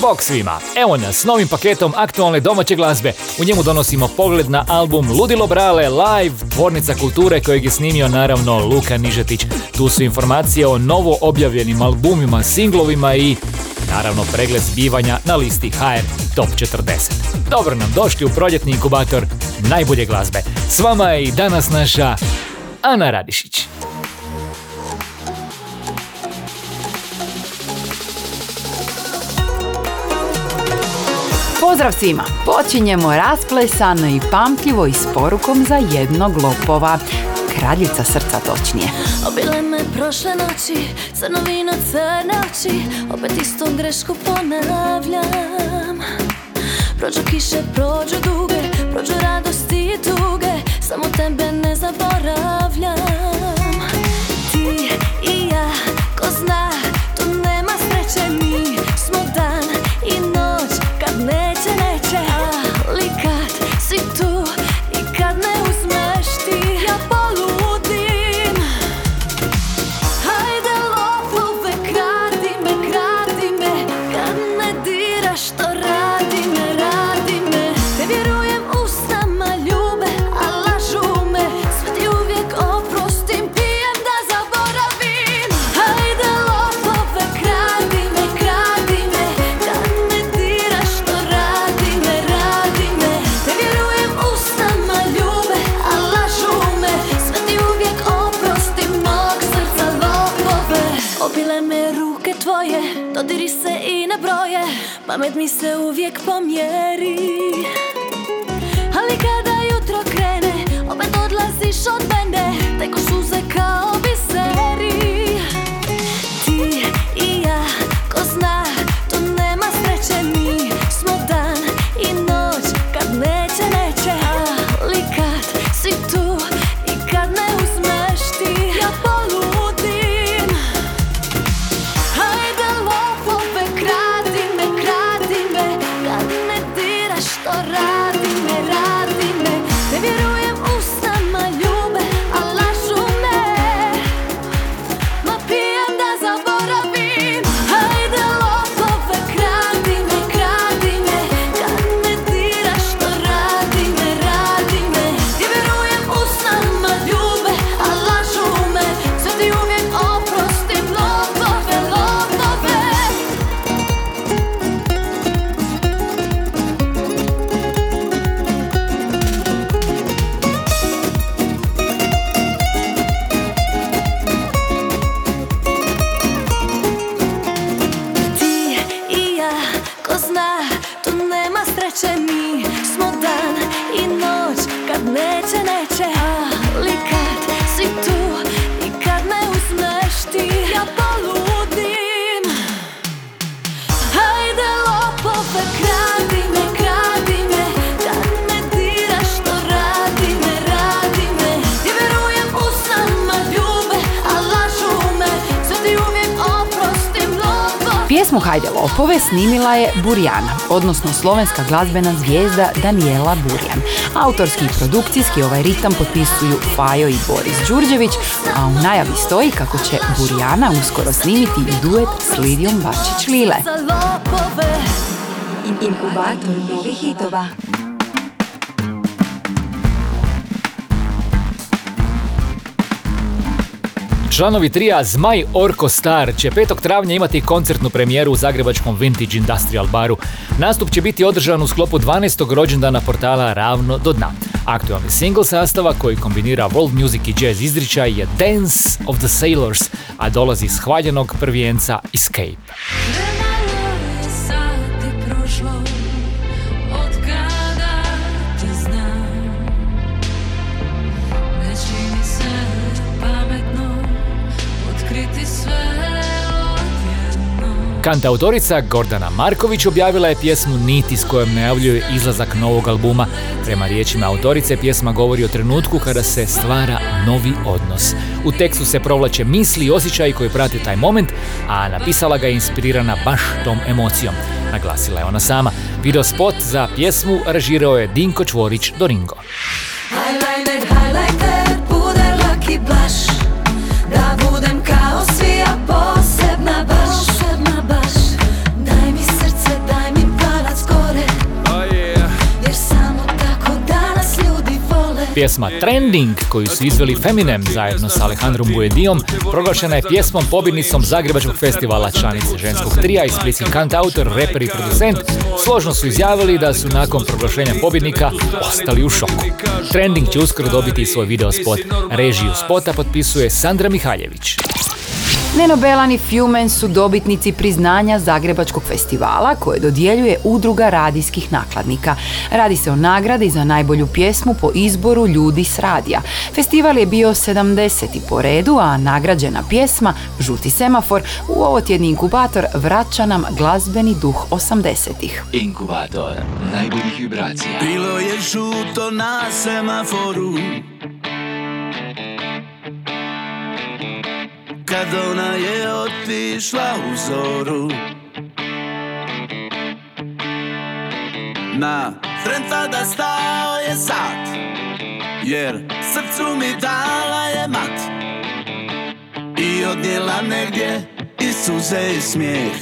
Bog svima! Evo nas s novim paketom aktualne domaće glazbe. U njemu donosimo pogled na album Ludilo Brale live, tvornica kulture kojeg je snimio naravno Luka Nižetić. Tu su informacije o novo objavljenim albumima, singlovima i naravno pregled zbivanja na listi HR Top 40. Dobro nam došli u proljetni inkubator najbolje glazbe. S vama je i danas naša Ana Radišić. Pozdrav svima! Počinjemo rasplesano i pamtljivo i s porukom za jednog lopova. Kraljica srca točnije. Obile me prošle noći, crno vino, crne oči Opet istu grešku ponavljam Prođu kiše, prođu duge, prođu radosti i tuge Samo tebe ne zaboravljam Ti i ja, ko zna, snimila je Burjana, odnosno slovenska glazbena zvijezda Daniela Burjan. Autorski i produkcijski ovaj ritam potpisuju Fajo i Boris Đurđević, a u najavi stoji kako će Burjana uskoro snimiti i duet s Lidijom Bačić-Lile. za lopove Inkubator novih hitova. Članovi trija Zmaj Orko Star će 5. travnja imati koncertnu premijeru u zagrebačkom Vintage Industrial baru. Nastup će biti održan u sklopu 12. rođendana portala Ravno do dna. Aktualni single sastava koji kombinira world music i jazz izričaj je Dance of the Sailors, a dolazi iz hvaljenog prvijenca Escape. Kantautorica Gordana Marković objavila je pjesmu Niti s kojom najavljuje izlazak novog albuma. Prema riječima autorice pjesma govori o trenutku kada se stvara novi odnos. U tekstu se provlače misli i osjećaji koji prate taj moment, a napisala ga je inspirirana baš tom emocijom. Naglasila je ona sama. Video spot za pjesmu režirao je Dinko Čvorić Doringo. Pjesma Trending, koju su izveli Feminem zajedno sa Alejandrom Buedijom, proglašena je pjesmom pobjednicom Zagrebačkog festivala članice ženskog trija i splitski kantautor, reper i producent složno su izjavili da su nakon proglašenja pobjednika ostali u šoku. Trending će uskoro dobiti svoj video spot. Režiju spota potpisuje Sandra Mihaljević. Neno Belan i Fumen su dobitnici priznanja Zagrebačkog festivala koje dodjeljuje udruga radijskih nakladnika. Radi se o nagradi za najbolju pjesmu po izboru ljudi s radija. Festival je bio 70. po redu, a nagrađena pjesma Žuti semafor u ovotjedni inkubator vraća nam glazbeni duh 80-ih. Inkubator najboljih vibracija. Bilo je žuto na semaforu Kad ona je otišla u zoru. Na tren tada stao je sat Jer srcu mi dala je mat. I odnijela negdje i suze i smijeh.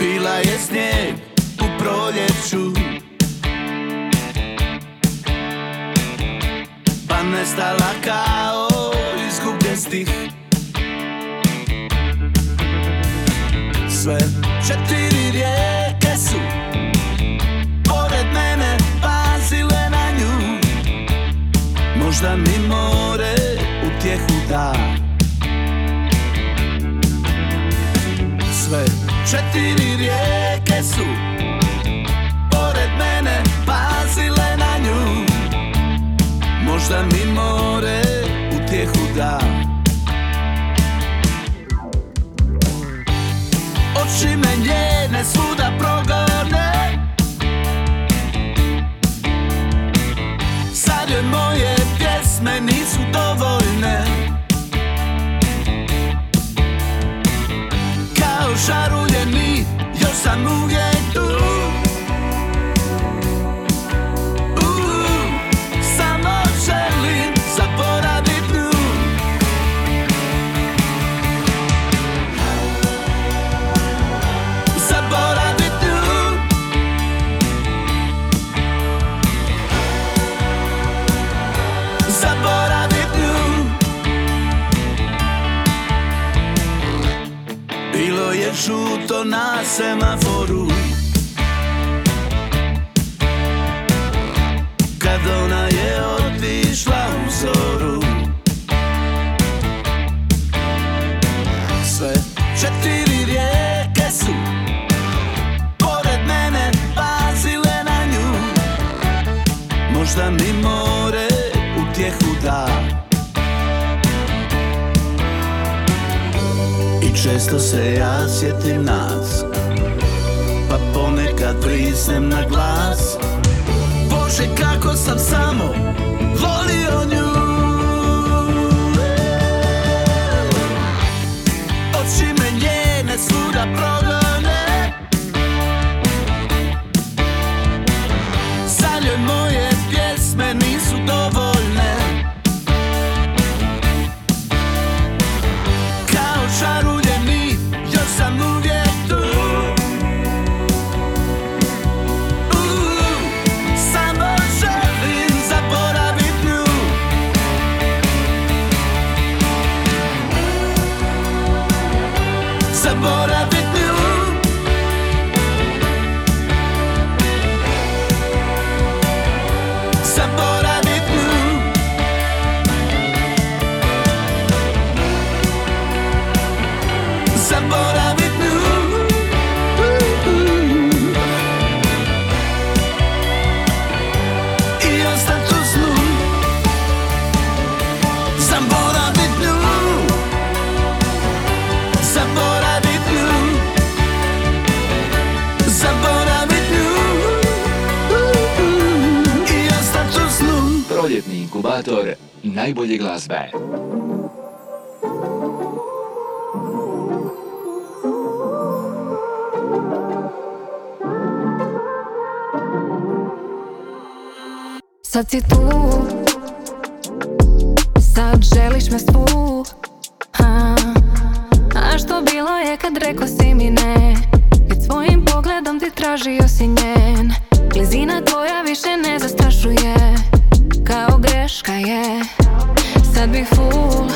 Bila je snijeg u proljeću nestala kao izgubljen stih. Sve četiri rijeke su Pored mene pazile na nju. Možda mi more utjehu da. Sve četiri rijeke su Možda mi more utjehu da. Oči me njene svuda progone. Sad joj moje pjesme nisu dovoljne. Kao žaruljeni još sam uvijek žuto na semaforu često se ja sjetim nas. Pa ponekad prisnem na glas. Bože kako sam samo volio nju. Oči me njene svuda progone najbolje glazbe. Sad si tu. Sad želiš me svu. A, što bilo je kad reko si mi ne? Kad svojim pogledom ti tražio si njen. Blizina tvoja više ne zastrašuje. Kao greška je Sad bi full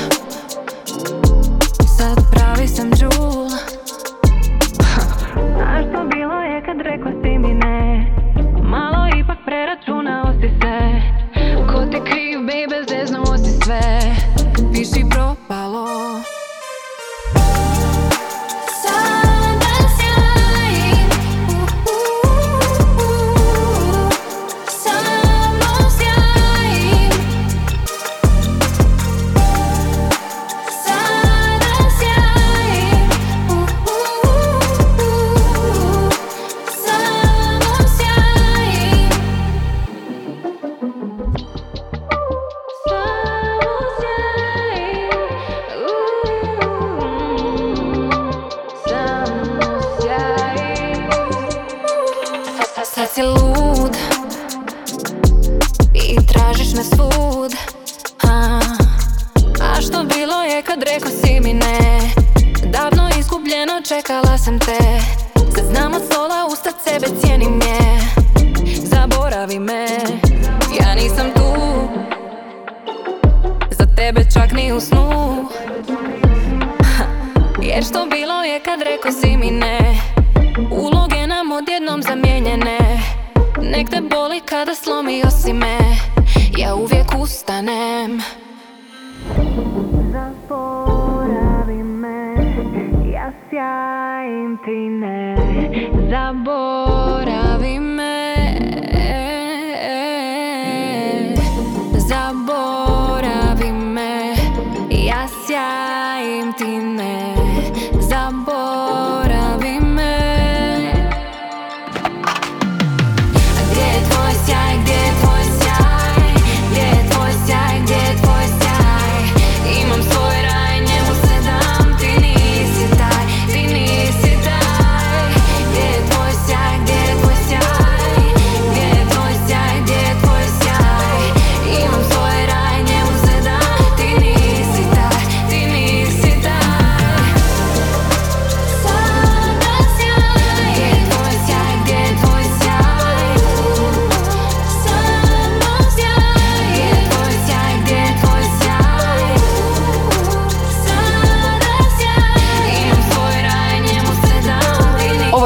Sad pravi sam džul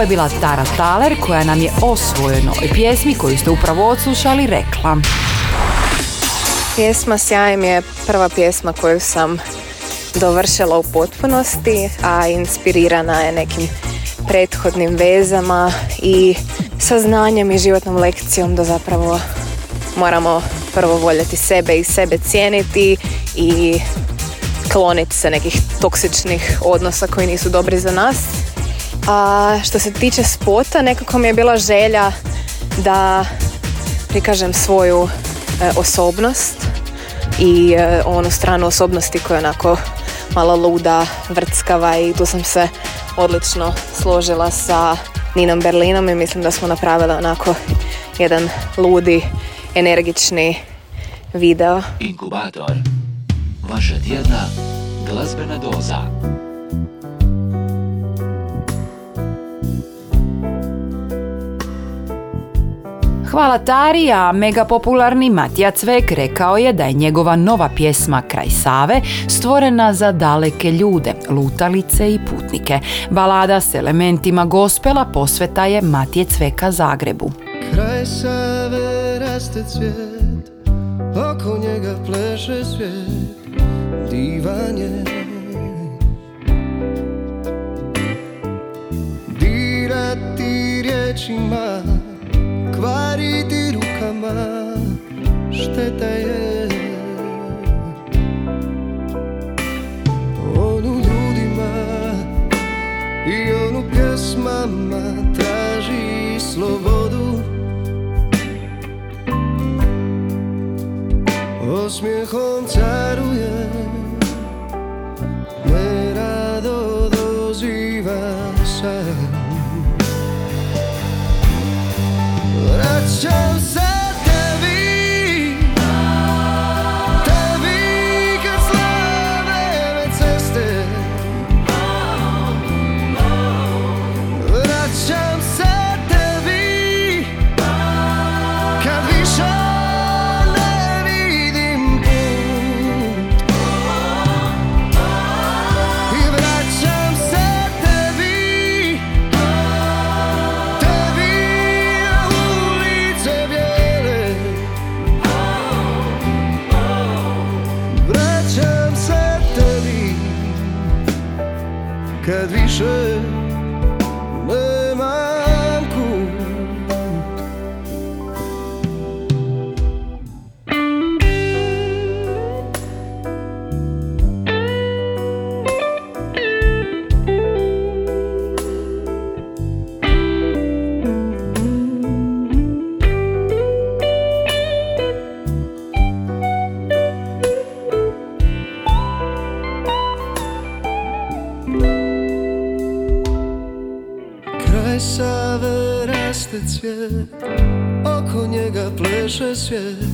je bila Tara Taler koja nam je o svojoj novoj pjesmi koju ste upravo odslušali rekla. Pjesma Sjajem je prva pjesma koju sam dovršila u potpunosti, a inspirirana je nekim prethodnim vezama i saznanjem i životnom lekcijom da zapravo moramo prvo voljeti sebe i sebe cijeniti i kloniti se nekih toksičnih odnosa koji nisu dobri za nas. A što se tiče spota, nekako mi je bila želja da prikažem svoju e, osobnost i e, onu stranu osobnosti koja je onako malo luda, vrckava i tu sam se odlično složila sa Ninom Berlinom i mislim da smo napravili onako jedan ludi, energični video. Inkubator. Vaša tjedna glazbena doza. Hvala Tari, a mega popularni Matija Cvek rekao je da je njegova nova pjesma Kraj Save stvorena za daleke ljude, lutalice i putnike. Balada s elementima gospela posveta je Matije Cveka Zagrebu. Kraj Save raste cvijet, oko njega pleše svijet, divan je. Dirati riječima, šteta je. On u ljudima i on u pjesmama traži slobodu. Osmijehom car pictures.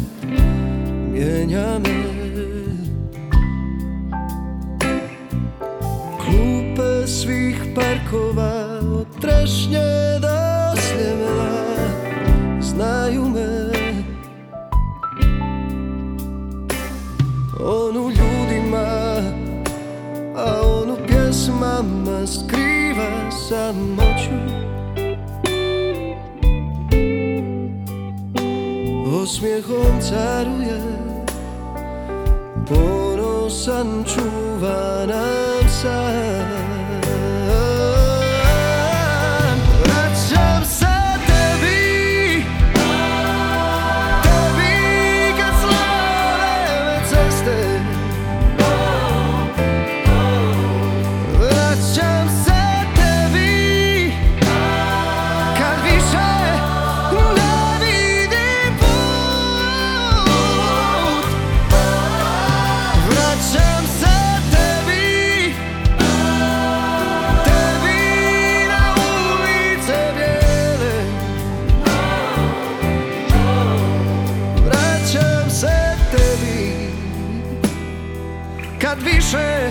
više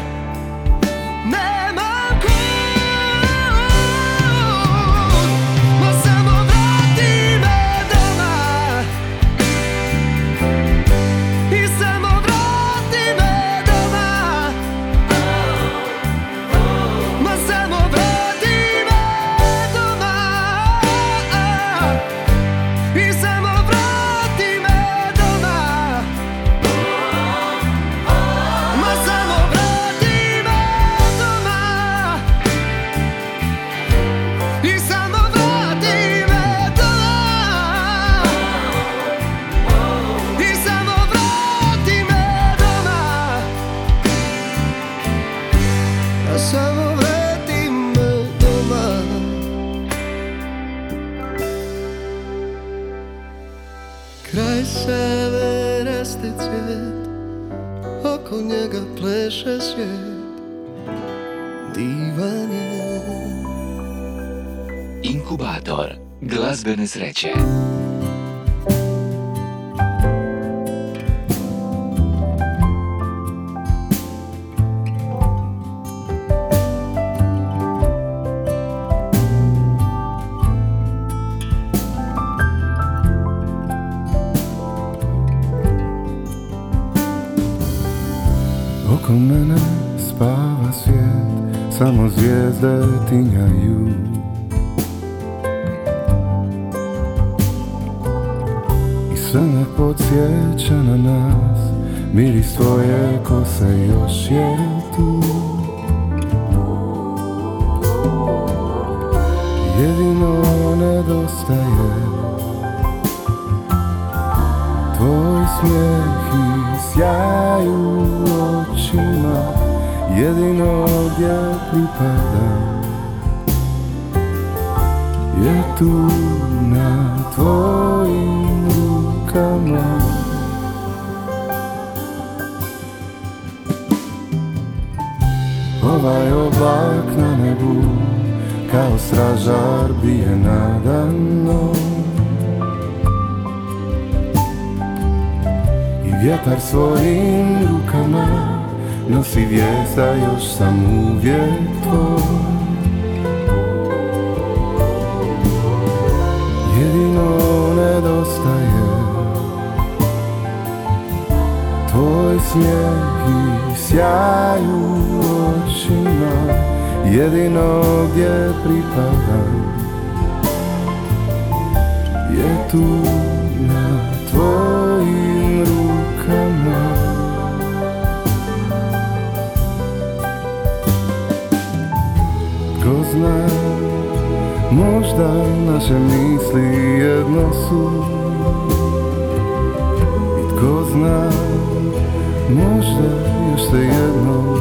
nema. pleše svijet Divan je. Inkubator glazbene sreće. Zvijezde tinjaju. I sve me podsjeća na nas Miris tvoje kose još je tu. Jedino nedostaje Tvoj smijeh i sjaj u očima jedino ovdje pripadam je tu na tvojim rukama. Ovaj oblak na nebu kao stražar bije nadano. I vjetar svojim rukama Nosi vijest da još sam uvijek tvoj. Jedino nedostaje Tvoj smijeh i sjaj u očima. Jedino gdje pripadam Je tu možda naše misli jedno su. I tko zna, možda još se jednom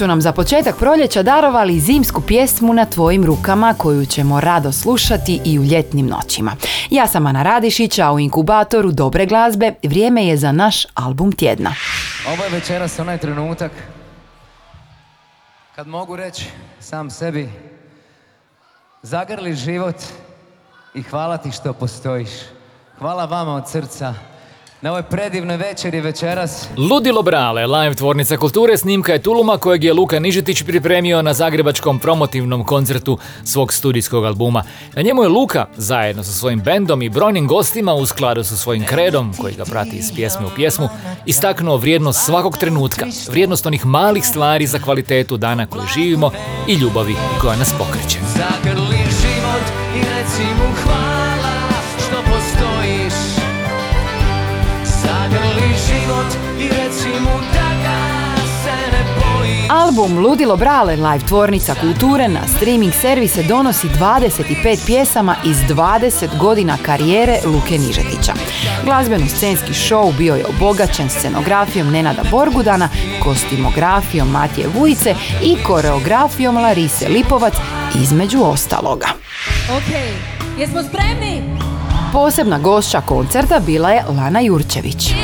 su nam za početak proljeća darovali zimsku pjesmu na tvojim rukama koju ćemo rado slušati i u ljetnim noćima. Ja sam Ana Radišić, a u inkubatoru dobre glazbe vrijeme je za naš album tjedna. Ovo je večeras onaj trenutak kad mogu reći sam sebi zagrli život i hvala ti što postojiš. Hvala vama od srca na ovoj predivnoj večeri večeras. Ludilo Brale, live tvornica kulture, snimka je Tuluma kojeg je Luka Nižetić pripremio na zagrebačkom promotivnom koncertu svog studijskog albuma. Na njemu je Luka, zajedno sa svojim bendom i brojnim gostima u skladu sa svojim kredom, koji ga prati iz pjesme u pjesmu, istaknuo vrijednost svakog trenutka, vrijednost onih malih stvari za kvalitetu dana koji živimo i ljubavi koja nas pokreće. Zagrli život i reci mu hvala Album Ludilo Brale live tvornica kulture na streaming servise donosi 25 pjesama iz 20 godina karijere Luke Nižetića. Glazbeno-scenski show bio je obogaćen scenografijom Nenada Borgudana, kostimografijom Matije Vujice i koreografijom Larise Lipovac između ostaloga. Ok, jesmo spremni? Posebna gošća koncerta bila je Lana Jurčević.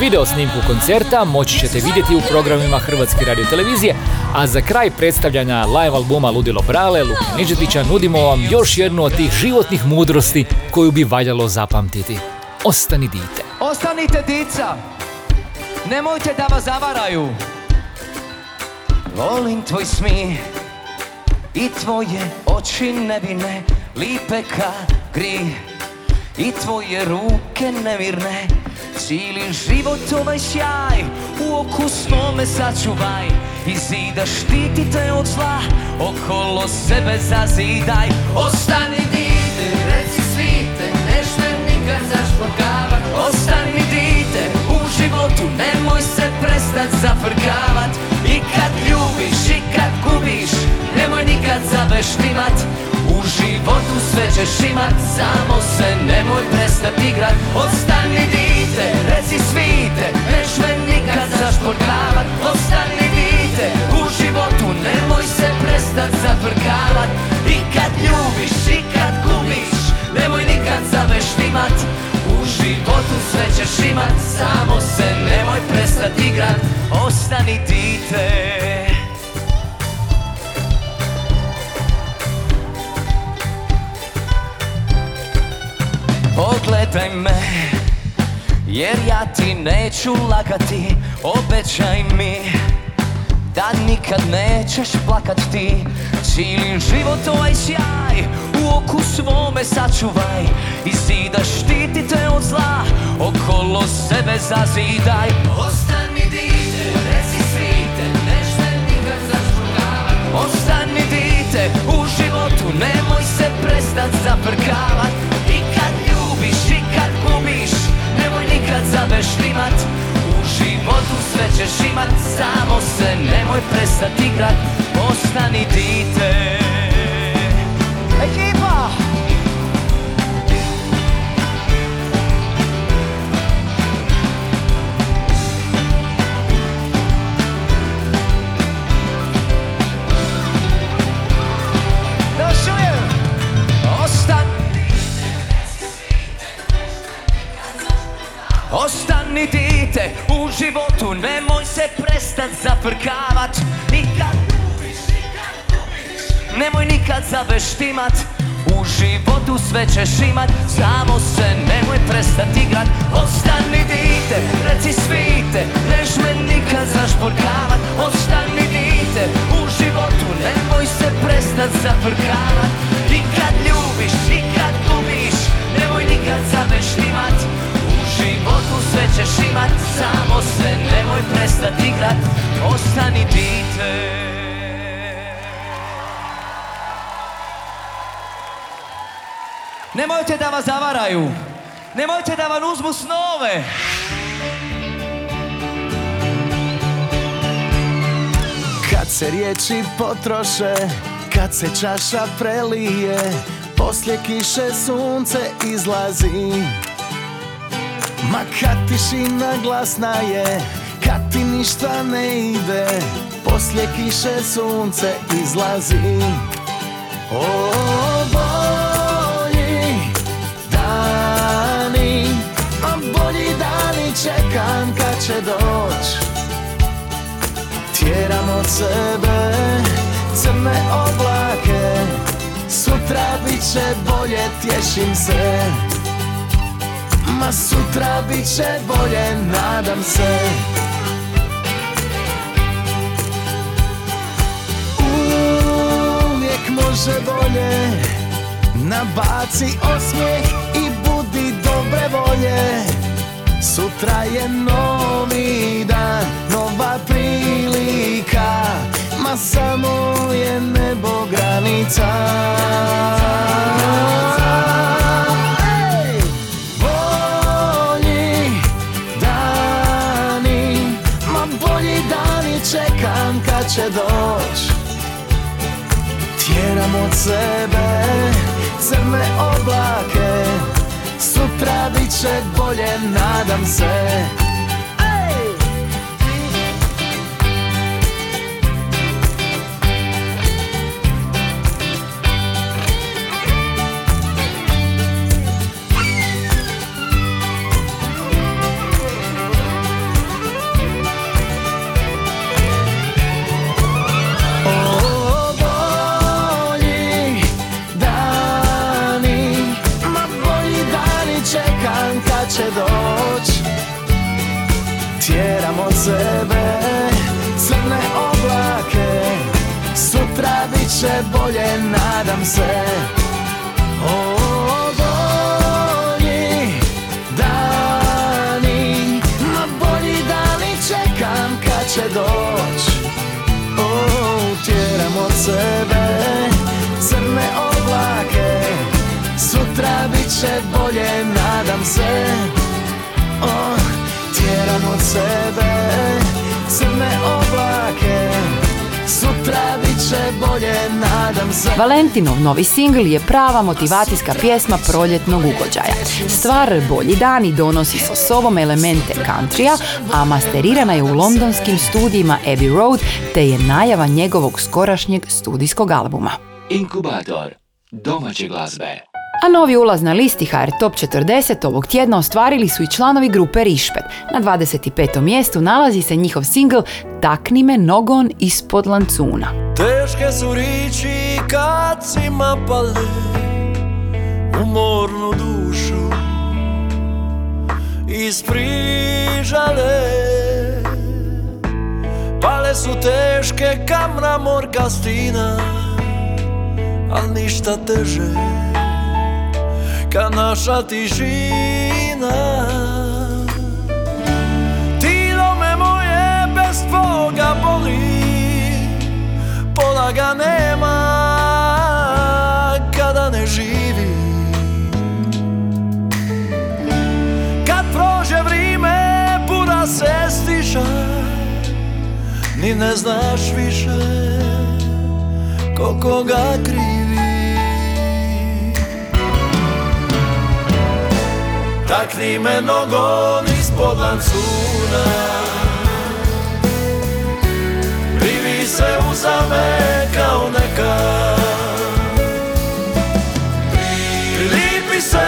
Video snimku koncerta moći ćete vidjeti u programima Hrvatske radiotelevizije, a za kraj predstavljanja live albuma Ludilo Brale, Luka Nižetića nudimo vam još jednu od tih životnih mudrosti koju bi valjalo zapamtiti. Ostani dite. Ostanite dica Nemojte da vas zavaraju Volim tvoj smijeh I tvoje oči nevine Lipe ka gri I tvoje ruke nemirne Cijeli život ovaj sjaj U oku svome sačuvaj. I zida štiti te od zla Okolo sebe zazidaj. Ostani dite, reci svite Nešto nikad zašplakavat Ostani dite u životu Nemoj se prestat zafrkavat. I kad ljubiš i kad gubiš Nemoj nikad životu sve ćeš imat Samo se nemoj prestat igrat. Ostani dite, reci svite Neš me nikad zašporkavat Ostani dite u životu Nemoj se prestat zafrkavat. I kad ljubiš i kad gubiš Nemoj nikad zabeštimat U životu sve ćeš imat Samo se nemoj prestat igrat. Ostani dite pitaj me Jer ja ti neću lagati Obećaj mi Da nikad nećeš plakat ti. Cijeli život ovaj sjaj U oku svome sačuvaj I zida štiti te od zla Okolo sebe zazidaj. Ostani dite, reci svite Nešte nikad zašpurgavat Ostani dite u životu Nemoj se prestat zafrkavat Nikad zabeštimat U životu sve ćeš imat Samo se nemoj prestat igrat. Ostani dite životu Nemoj se prestat zafrkavat. Nikad Nemoj nikad zabeštimat U životu sve ćeš imat Samo se nemoj prestat igrat. Ostani dite, reci svite Neš me nikad zašporkavat. Ostani dite u životu Nemoj se prestat zafrkavat. I kad ljubiš, i kad gubiš Nemoj nikad zabeštimat U životu sve ćeš imat Samo se nemoj prestat igrat Ostani dite Nemojte da vas zavaraju. Nemojte da vam uzmu snove. Kad se riječi potroše, kad se čaša prelije Poslije kiše sunce izlazi Ma kad tišina glasna je, kad ti ništa ne ide Poslije kiše sunce izlazi. O, bolji dani, a bolji dani čekam kad će doć. Tjeram od sebe crne oblake Sutra bit će bolje, tješim se Ma sutra bit će bolje, nadam se. Uvijek može bolje. Nabaci osmijeh i budi dobre volje. Sutra je novi dan, nova prilika. Ma samo je nebo granica će doć. Tjeram od sebe crne oblake. Sutra bit će bolje, nadam se Sutra bit će bolje, nadam se. O, bolji dani, ma bolji dani čekam kad će doć. O, tjeram od sebe crne oblake Sutra bit će bolje, nadam se. O, tjeram od sebe crne oblake Sutra bit će bolje, nadam se Valentinov novi singl je prava motivacijska pjesma proljetnog ugođaja. Stvar Bolji dani donosi sa sobom elemente countrya, a masterirana je u londonskim studijima Abbey Road, te je najava njegovog skorašnjeg studijskog albuma. Inkubator domaće glazbe. A novi ulaz na listi HR Top 40 ovog tjedna ostvarili su i članovi grupe Rišpet. Na 25. mjestu nalazi se njihov singl Takni me nogon ispod lancuna. Teške su riči kad si mapale u mornu dušu isprižale Pale su teške kamna morka stina Al ništa teže Ka naša tišina. Tilo me moje bez tvoga boli. Pola ga nema kada ne živi. Kad prođe vrime pura se stiša. Ni ne znaš više koliko ga krivi Takni me nogom ispod lancuna. Privi se uzame kao neka. Prilipi se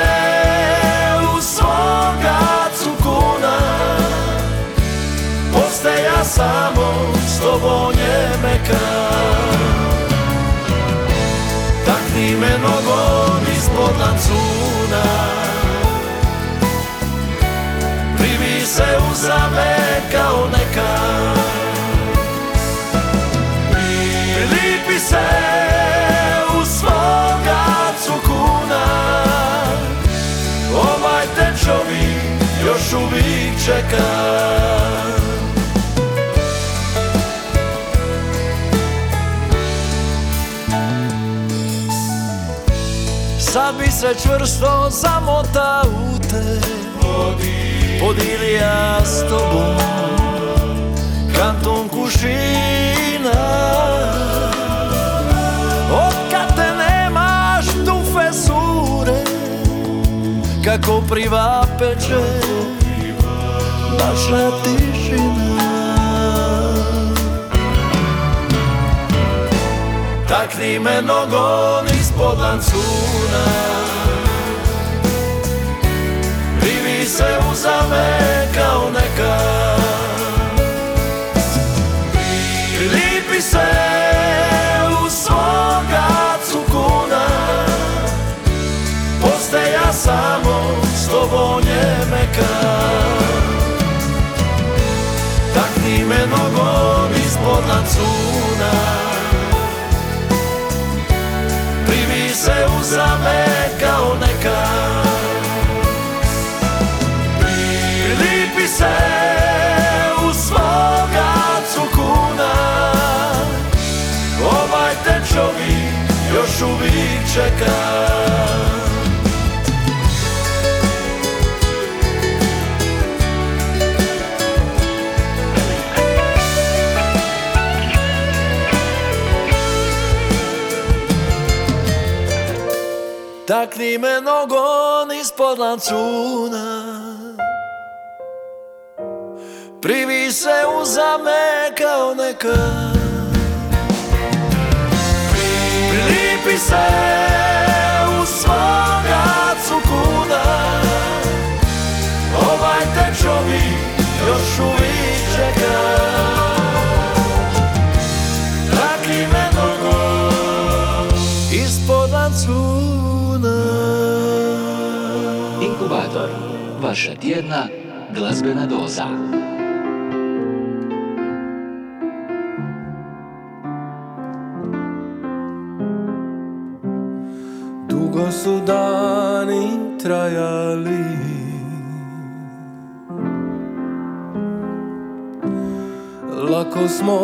u svoga cukuna. Poste ja samo s tobom je meka. Takni me nogom ispod lancuna se uzame kao neka Prilipi se u svoga cukuna. Ovaj te čovjek još uvijek čeka. Sad bi se čvrsto zamota u te Podilija s tobom Kanton kušina. Od te nemaš tufe sure Kako priva peče Naša tišina. Takni me nogom ispod lancuna se uzame kao neka. Prilipi se u svoga cukuna. Poste ja samo s tobom je meka. Takni me nogom ispod lancuna Privi se uzame uvijek čeka. Takni me nogon ispod lancuna. Privi se uzame kao neka Prilipi se u svoga cukuna Ovaj te čovjek još uvijek čeka. Takni me nogon ispod lancuna. Inkubator, vaša tjedna glazbena doza. Dugo su dani trajali. Lako smo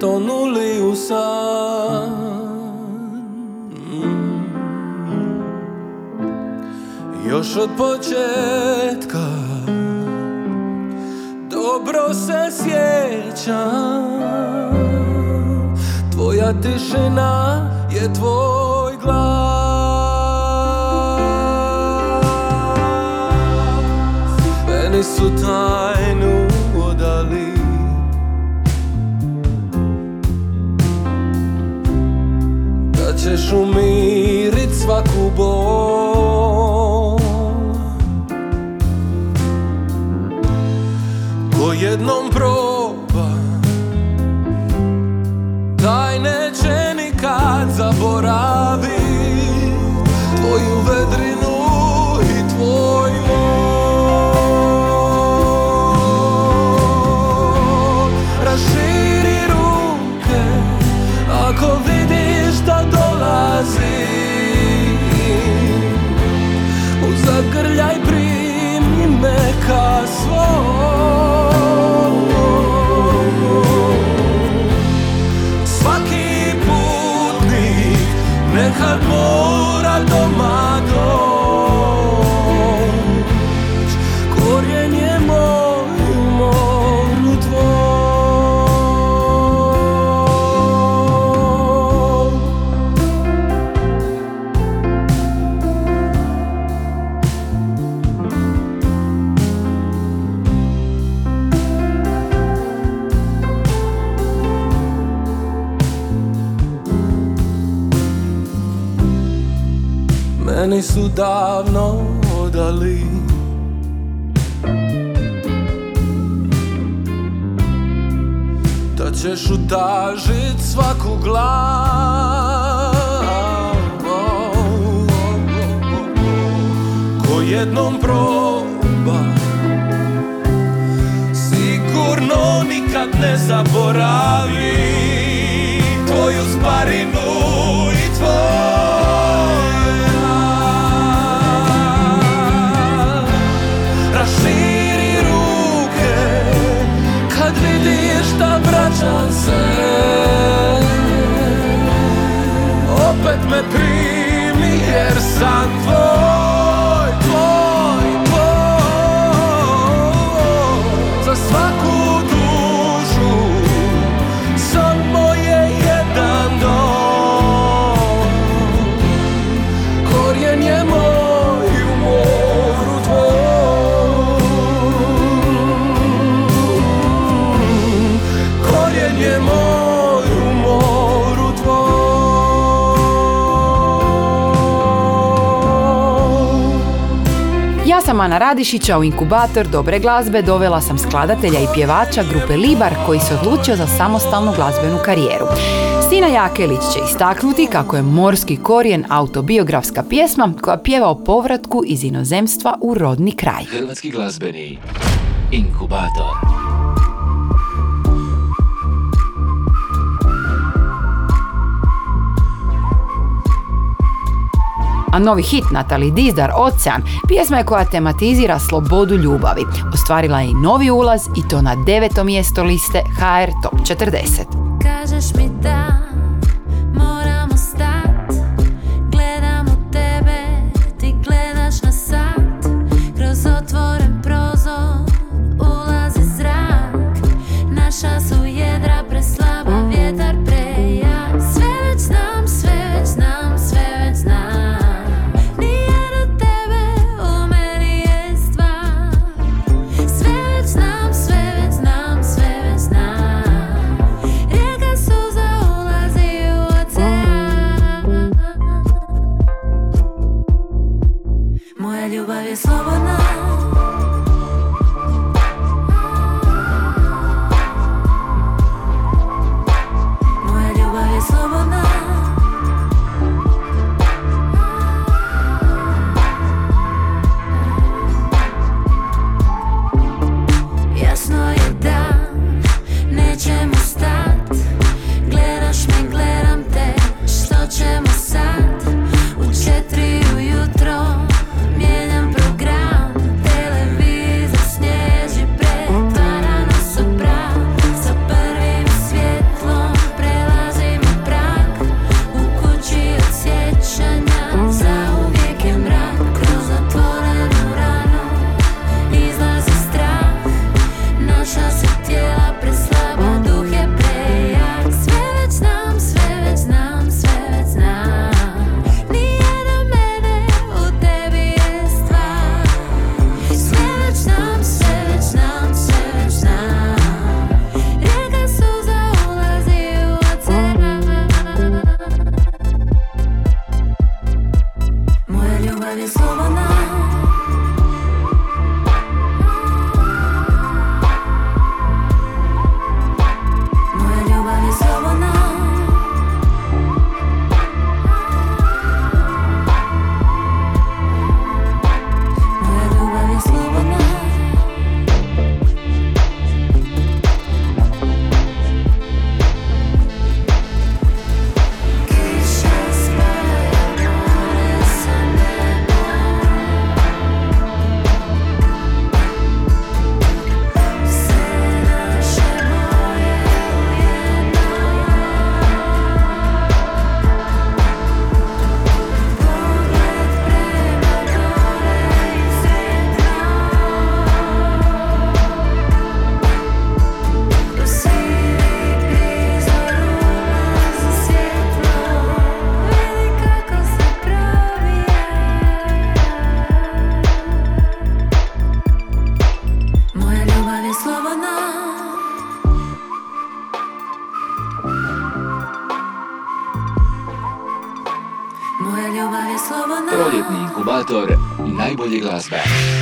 tonuli u san. Još od početka Dobro se sjećam. Tvoja tišina je tvoj glas su tajnu odali Da ćeš umirit svaku bol. Ko jednom proba Taj neće nikad zaboravi su davno odali. Da ćeš utažit svaku glavu. Ko jednom proba Sigurno nikad ne zaboravi Tvoju sparinu i tvoj vidiš da vraćam se. Opet me primi jer sam tvoj, Ja sam Ana Radišića u inkubator dobre glazbe dovela sam skladatelja i pjevača grupe Libar koji se odlučio za samostalnu glazbenu karijeru. Stina Jakelić će istaknuti kako je Morski korijen autobiografska pjesma koja pjeva o povratku iz inozemstva u rodni kraj. Hrvatski glazbeni inkubator. A novi hit Natali Dizdar Ocean pjesma je koja tematizira slobodu ljubavi. Ostvarila je i novi ulaz i to na deveto mjesto liste HR Top 40. Kažeš mi da najbolje glazbe.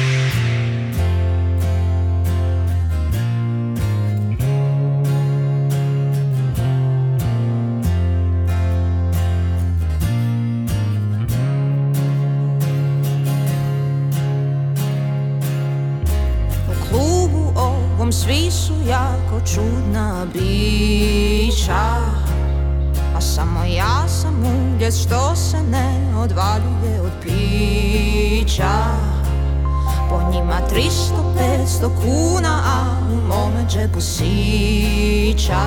Džepu sića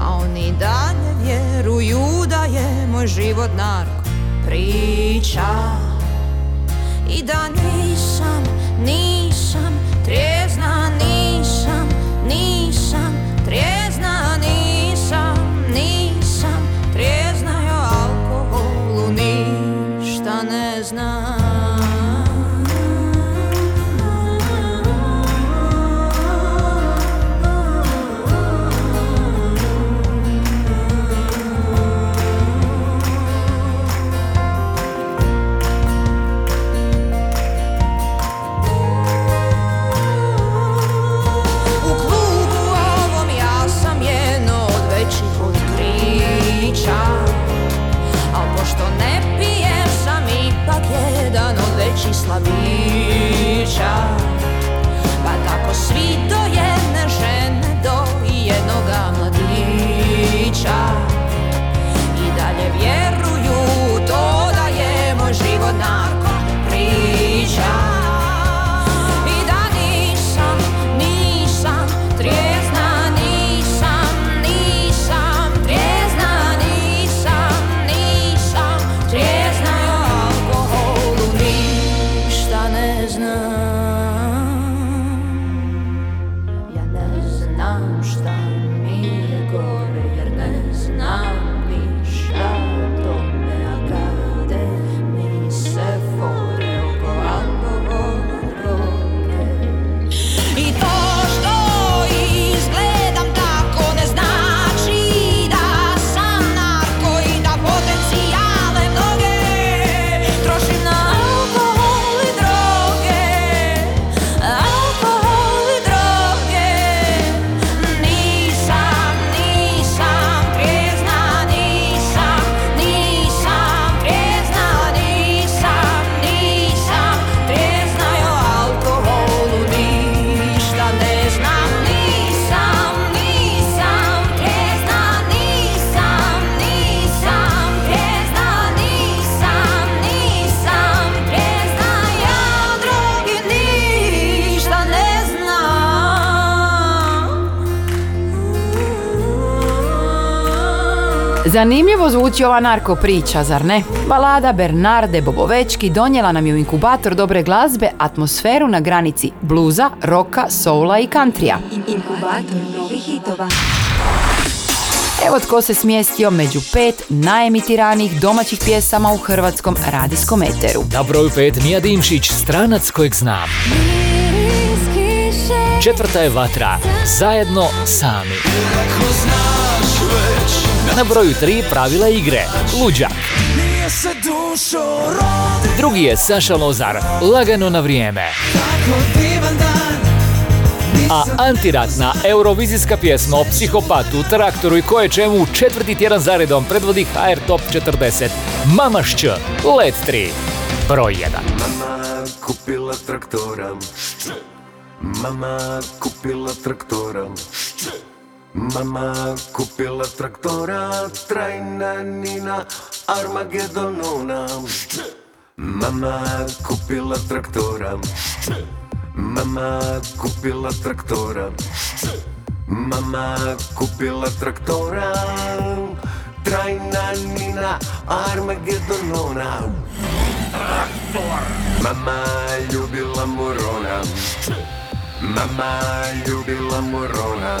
A oni dalje vjeruju da je moj život narko priča. I da nisam, nisam Zanimljivo zvuči ova narko priča, zar ne? Balada Bernarde Bobovečki donijela nam je u inkubator dobre glazbe atmosferu na granici bluza, roka, soula i kantrija. Inkubator novih hitova. Evo tko se smjestio među pet najemitiranih domaćih pjesama u hrvatskom radijskom eteru. Na broju 5 Mija Dimšić, stranac kojeg znam. Četvrta je Vatra, zajedno sami. Na broju 3 Pravila igre, rodi Drugi je Saša Lozar, Lagano na vrijeme. A antiratna eurovizijska pjesma o psihopatu, traktoru i koje čemu četvrti tjedan zaredom predvodi HR Top 40. Mamašć, Let 3, broj 1. Mama kupila traktora Mama kupila traktora Mama kupila traktora Trajna Nina Armagedonona. Mama kupila traktora. Mama kupila traktora. Mama kupila traktora Trajna Nina Armagedonona. Mama ljubila morona. Mama ljubila morona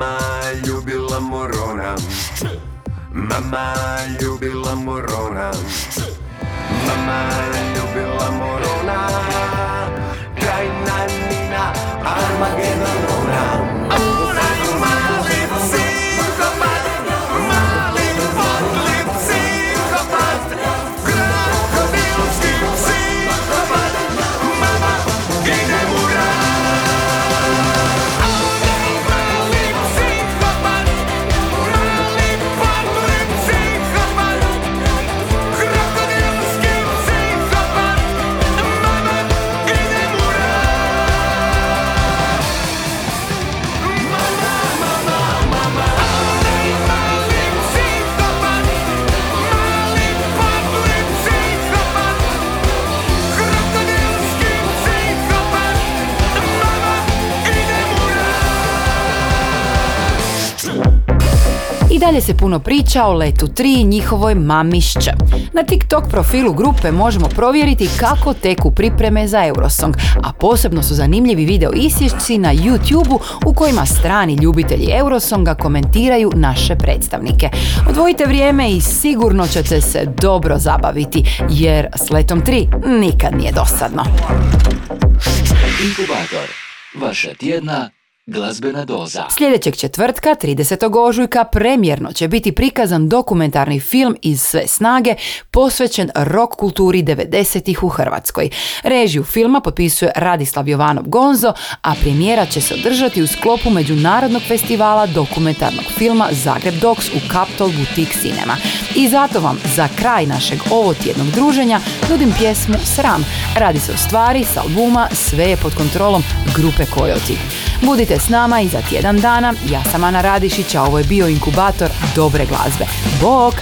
Mama ljubila morona. Mama ljubila morona. Mama ljubila morona. Krajna Nina Armagedonona dalje se puno priča o letu 3 i njihovoj mamišće. Na TikTok profilu grupe možemo provjeriti kako teku pripreme za Eurosong, a posebno su zanimljivi video isječci na YouTubeu u kojima strani ljubitelji Eurosonga komentiraju naše predstavnike. Odvojite vrijeme i sigurno ćete se dobro zabaviti, jer s letom 3 nikad nije dosadno. Inkubator. Vaša tjedna glazbena doza. Sljedećeg četvrtka, 30. ožujka, premjerno će biti prikazan dokumentarni film iz sve snage posvećen rock kulturi 90-ih u Hrvatskoj. Režiju filma potpisuje Radislav Jovanov Gonzo, a premijera će se održati u sklopu Međunarodnog festivala dokumentarnog filma Zagreb Docs u Capitol Boutique Cinema. I zato vam za kraj našeg ovotjednog druženja nudim pjesmu Sram. Radi se o stvari s albuma Sve je pod kontrolom grupe Kojoti. Budite s nama i za tjedan dana. Ja sam Ana Radišić, a ovo je bio inkubator dobre glazbe. Bok!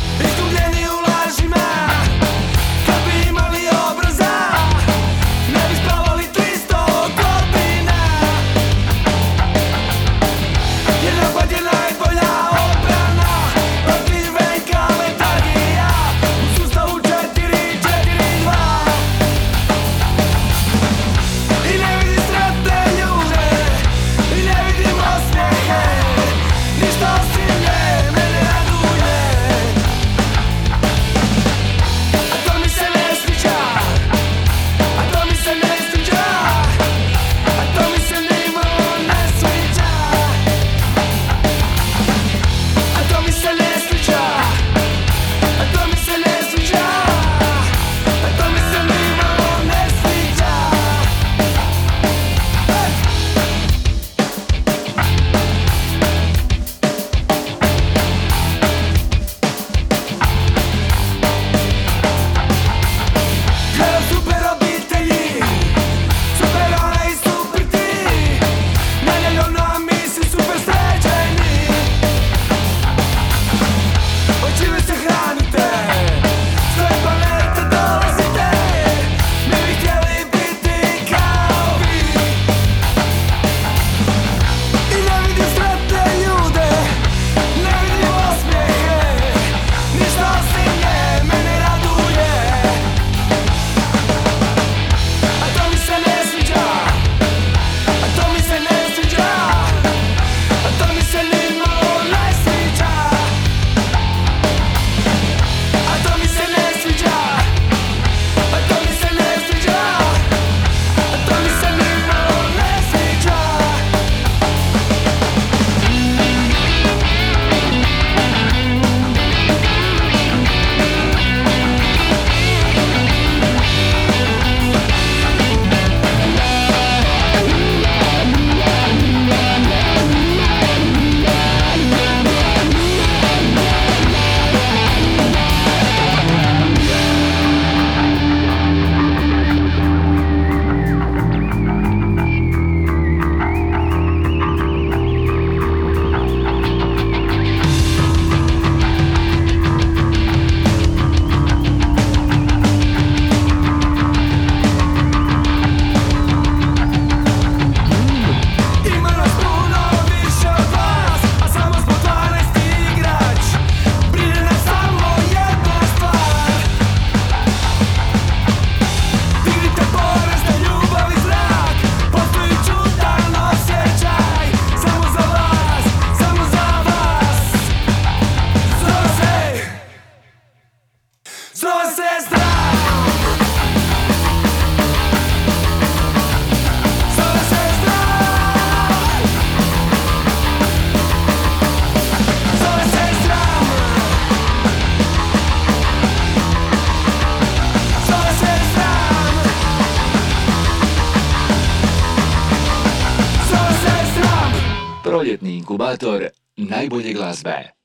Inkubator najbolje glazbe.